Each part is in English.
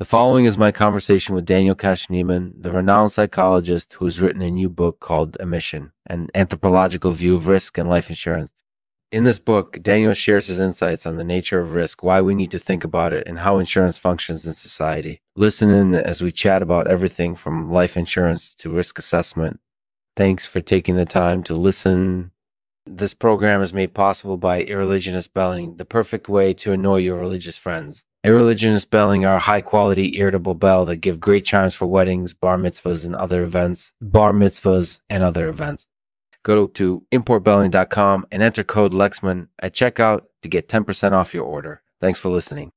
The following is my conversation with Daniel Kahneman, the renowned psychologist who has written a new book called Emission, an anthropological view of risk and life insurance. In this book, Daniel shares his insights on the nature of risk, why we need to think about it, and how insurance functions in society. Listen in as we chat about everything from life insurance to risk assessment. Thanks for taking the time to listen. This program is made possible by Irreligionist Belling, the perfect way to annoy your religious friends. Irreligionist Belling are high quality irritable bell that give great chimes for weddings, bar mitzvahs, and other events, bar mitzvahs, and other events. Go to importbelling.com and enter code Lexman at checkout to get 10% off your order. Thanks for listening.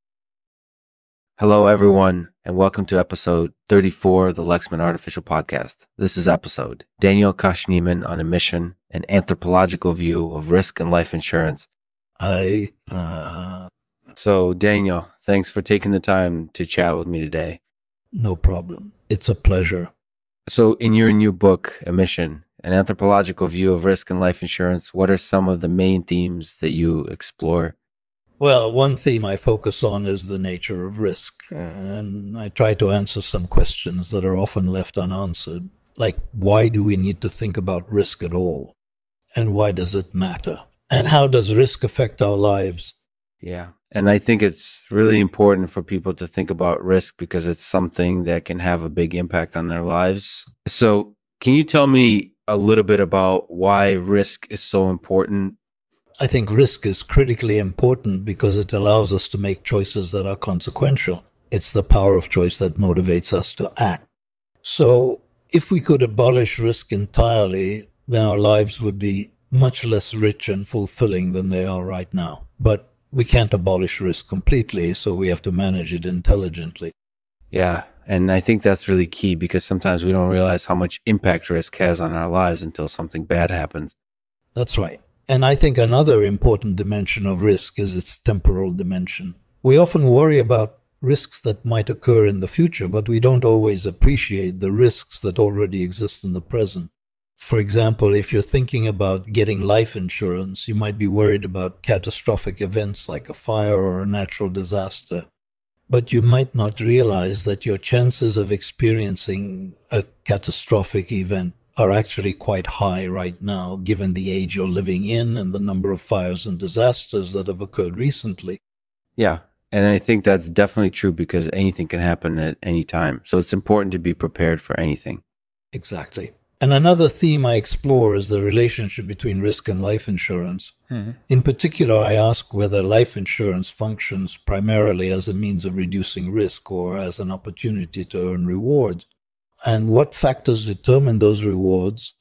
Hello, everyone, and welcome to episode 34 of the Lexman Artificial Podcast. This is episode Daniel Kahneman on a mission, an anthropological view of risk and life insurance. I, uh, So, Daniel, thanks for taking the time to chat with me today. no problem. It's a pleasure. So, in your new book, Emission, an anthropological view of risk and life insurance, what are some of the main themes that you explore? Well, one theme I focus on is the nature of risk, and I try to answer some questions that are often left unanswered, like why do we need to think about risk at all? And why does it matter? And how does risk affect our lives? Yeah. And I think it's really important for people to think about risk because it's something that can have a big impact on their lives. So, can you tell me a little bit about why risk is so important? I think risk is critically important because it allows us to make choices that are consequential. It's the power of choice that motivates us to act. So, if we could abolish risk entirely, then our lives would be much less rich and fulfilling than they are right now. But we can't abolish risk completely, so we have to manage it intelligently. Yeah. And I think that's really key because sometimes we don't realize how much impact risk has on our lives until something bad happens. That's right. And I think another important dimension of risk is its temporal dimension. We often worry about risks that might occur in the future, but we don't always appreciate the risks that already exist in the present. For example, if you're thinking about getting life insurance, you might be worried about catastrophic events like a fire or a natural disaster. But you might not realize that your chances of experiencing a catastrophic event are actually quite high right now, given the age you're living in and the number of fires and disasters that have occurred recently. Yeah. And I think that's definitely true because anything can happen at any time. So it's important to be prepared for anything. Exactly. And another theme I explore is the relationship between risk and life insurance. Hmm. In particular, I ask whether life insurance functions primarily as a means of reducing risk or as an opportunity to earn rewards, and what factors determine those rewards.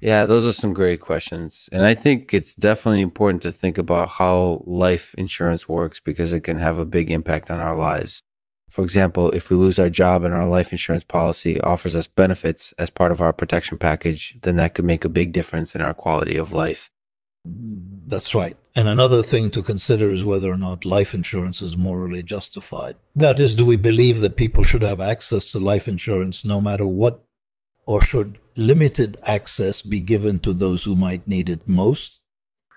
Yeah, those are some great questions. And I think it's definitely important to think about how life insurance works because it can have a big impact on our lives. For example, if we lose our job and our life insurance policy offers us benefits as part of our protection package, then that could make a big difference in our quality of life. That's right. And another thing to consider is whether or not life insurance is morally justified. That is, do we believe that people should have access to life insurance no matter what, or should limited access be given to those who might need it most?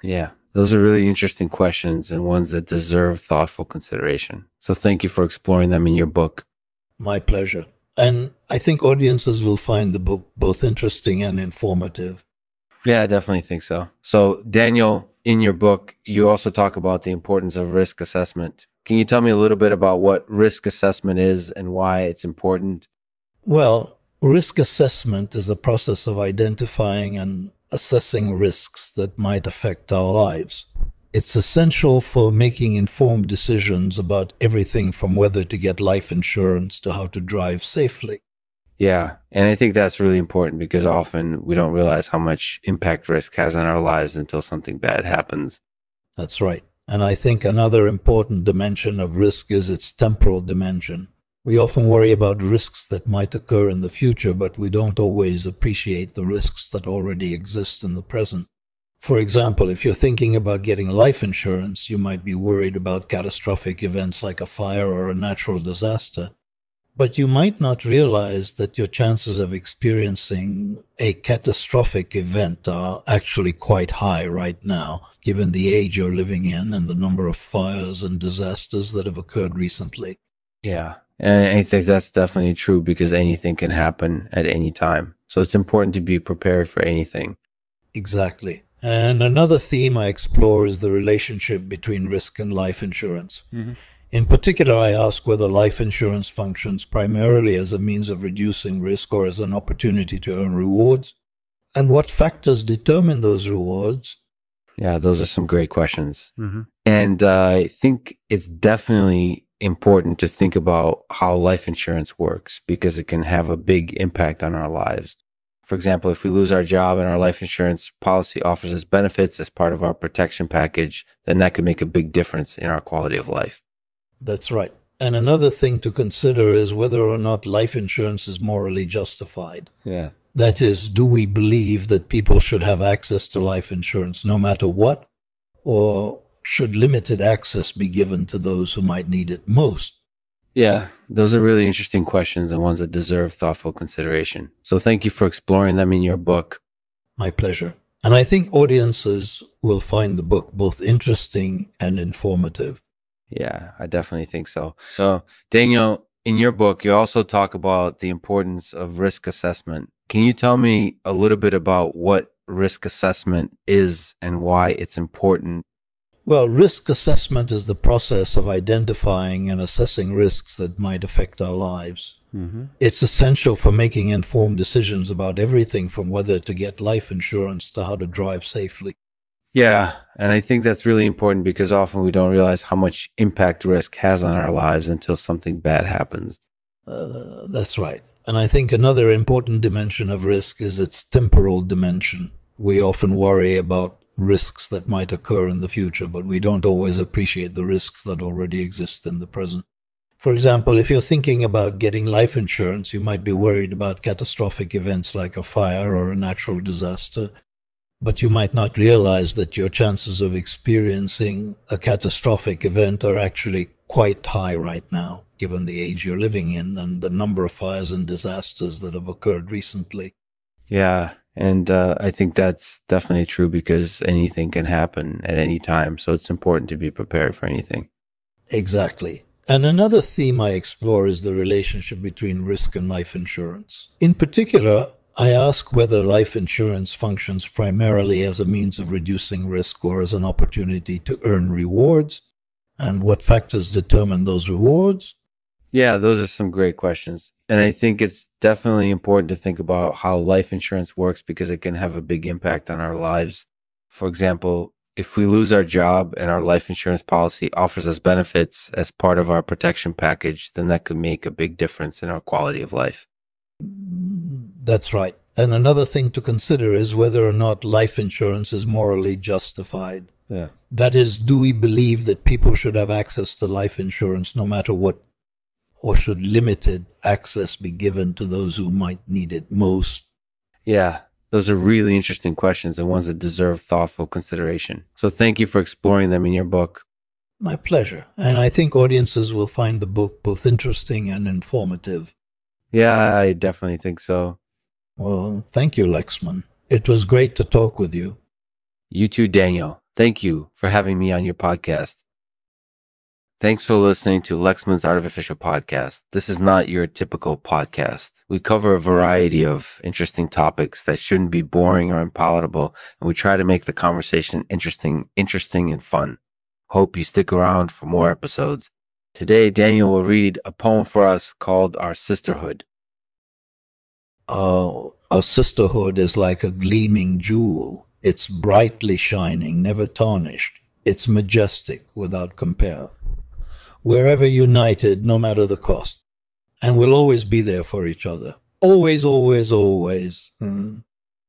Yeah, those are really interesting questions and ones that deserve thoughtful consideration. So thank you for exploring them in your book. My pleasure. And I think audiences will find the book both interesting and informative. Yeah, I definitely think so. So, Daniel, in your book, you also talk about the importance of risk assessment. Can you tell me a little bit about what risk assessment is and why it's important? Well, risk assessment is the process of identifying and assessing risks that might affect our lives. It's essential for making informed decisions about everything from whether to get life insurance to how to drive safely. Yeah. And I think that's really important because often we don't realize how much impact risk has on our lives until something bad happens. That's right. And I think another important dimension of risk is its temporal dimension. We often worry about risks that might occur in the future, but we don't always appreciate the risks that already exist in the present. For example, if you're thinking about getting life insurance, you might be worried about catastrophic events like a fire or a natural disaster. But you might not realize that your chances of experiencing a catastrophic event are actually quite high right now, given the age you're living in and the number of fires and disasters that have occurred recently. Yeah. And I think that's definitely true because anything can happen at any time. So it's important to be prepared for anything. Exactly. And another theme I explore is the relationship between risk and life insurance. Mm-hmm. In particular, I ask whether life insurance functions primarily as a means of reducing risk or as an opportunity to earn rewards, and what factors determine those rewards. Yeah, those are some great questions. Mm-hmm. And uh, I think it's definitely important to think about how life insurance works because it can have a big impact on our lives. For example, if we lose our job and our life insurance policy offers us benefits as part of our protection package, then that could make a big difference in our quality of life. That's right. And another thing to consider is whether or not life insurance is morally justified. Yeah. That is, do we believe that people should have access to life insurance no matter what? Or should limited access be given to those who might need it most? Yeah, those are really interesting questions and ones that deserve thoughtful consideration. So thank you for exploring them in your book. My pleasure. And I think audiences will find the book both interesting and informative. Yeah, I definitely think so. So, Daniel, in your book, you also talk about the importance of risk assessment. Can you tell me a little bit about what risk assessment is and why it's important well, risk assessment is the process of identifying and assessing risks that might affect our lives. Mm-hmm. It's essential for making informed decisions about everything from whether to get life insurance to how to drive safely. Yeah, and I think that's really important because often we don't realize how much impact risk has on our lives until something bad happens. Uh, that's right. And I think another important dimension of risk is its temporal dimension. We often worry about risks that might occur in the future, but we don't always appreciate the risks that already exist in the present. For example, if you're thinking about getting life insurance, you might be worried about catastrophic events like a fire or a natural disaster, but you might not realize that your chances of experiencing a catastrophic event are actually quite high right now, given the age you're living in and the number of fires and disasters that have occurred recently. Yeah, and uh, I think that's definitely true because anything can happen at any time. So it's important to be prepared for anything. Exactly. And another theme I explore is the relationship between risk and life insurance. In particular, I ask whether life insurance functions primarily as a means of reducing risk or as an opportunity to earn rewards, and what factors determine those rewards. Yeah, those are some great questions. And I think it's definitely important to think about how life insurance works because it can have a big impact on our lives. For example, if we lose our job and our life insurance policy offers us benefits as part of our protection package, then that could make a big difference in our quality of life. That's right. And another thing to consider is whether or not life insurance is morally justified. Yeah. That is, do we believe that people should have access to life insurance no matter what or should limited access be given to those who might need it most? Yeah, those are really interesting questions and ones that deserve thoughtful consideration. So thank you for exploring them in your book. My pleasure. And I think audiences will find the book both interesting and informative. Yeah, I definitely think so. Well, thank you, Lexman. It was great to talk with you. You too, Daniel. Thank you for having me on your podcast. Thanks for listening to Lexman's Artificial Podcast. This is not your typical podcast. We cover a variety of interesting topics that shouldn't be boring or unpalatable, and we try to make the conversation interesting, interesting and fun. Hope you stick around for more episodes. Today, Daniel will read a poem for us called Our Sisterhood. Uh, our sisterhood is like a gleaming jewel. It's brightly shining, never tarnished. It's majestic without compare wherever united, no matter the cost. And we'll always be there for each other. Always, always, always. Mm.